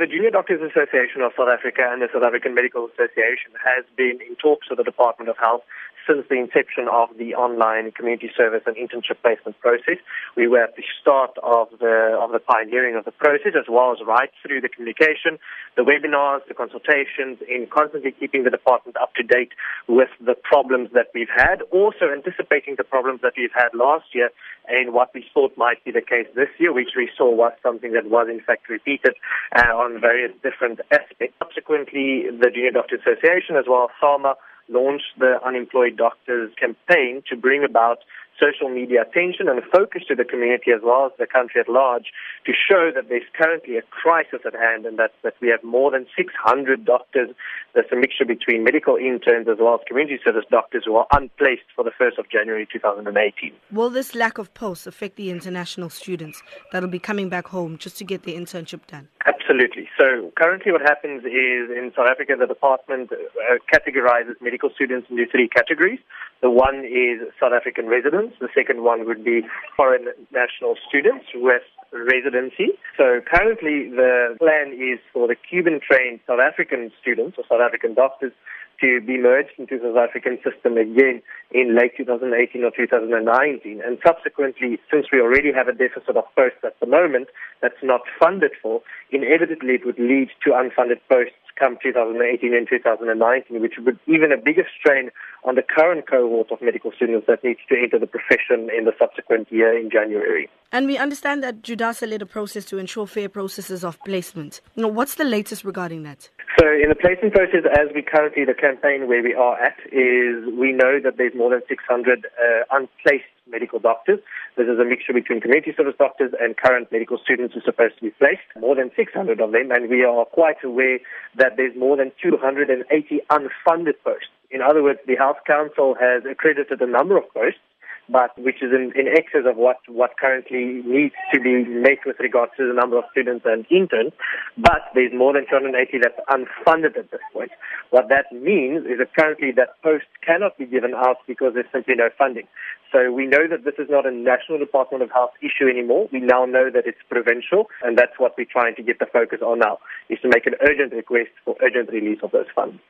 The Junior Doctors Association of South Africa and the South African Medical Association has been in talks with the Department of Health since the inception of the online community service and internship placement process. We were at the start of the of the pioneering of the process as well as right through the communication, the webinars, the consultations, in constantly keeping the department up to date with the problems that we've had, also anticipating the problems that we've had last year and what we thought might be the case this year, which we saw was something that was in fact repeated uh, on various different aspects. Subsequently, the Junior Doctors Association as well as SAMA launched the Unemployed Doctors campaign to bring about social media attention and focus to the community as well as the country at large to show that there's currently a crisis at hand and that, that we have more than 600 doctors. There's a mixture between medical interns as well as community service doctors who are unplaced for the 1st of January 2018. Will this lack of posts affect the international students that will be coming back home just to get their internship done? Absolutely. So currently what happens is in South Africa, the department uh, categorizes medical students into three categories. The one is South African residents. The second one would be foreign national students with residency. So currently the plan is for the Cuban trained South African students or South African doctors to be merged into the South African system again in late 2018 or 2019. And subsequently, since we already have a deficit of posts at the moment that's not funded for, inevitably it would lead to unfunded posts come 2018 and 2019, which would even a bigger strain on the current cohort of medical students that needs to enter the profession in the subsequent year in January. And we understand that JUDASA led a process to ensure fair processes of placement. Know, what's the latest regarding that? So in the placement process, as we currently, the campaign where we are at is we know that there's more than 600 uh, unplaced medical doctors. This is a mixture between community service doctors and current medical students who are supposed to be placed, more than 600 of them, and we are quite aware that there's more than 280 unfunded posts. In other words, the Health Council has accredited a number of posts, but which is in, in excess of what, what currently needs to be met with regards to the number of students and interns. But there's more than 280 that's unfunded at this point. What that means is that currently that post cannot be given out because there's simply no funding. So we know that this is not a National Department of Health issue anymore. We now know that it's provincial, and that's what we're trying to get the focus on now, is to make an urgent request for urgent release of those funds.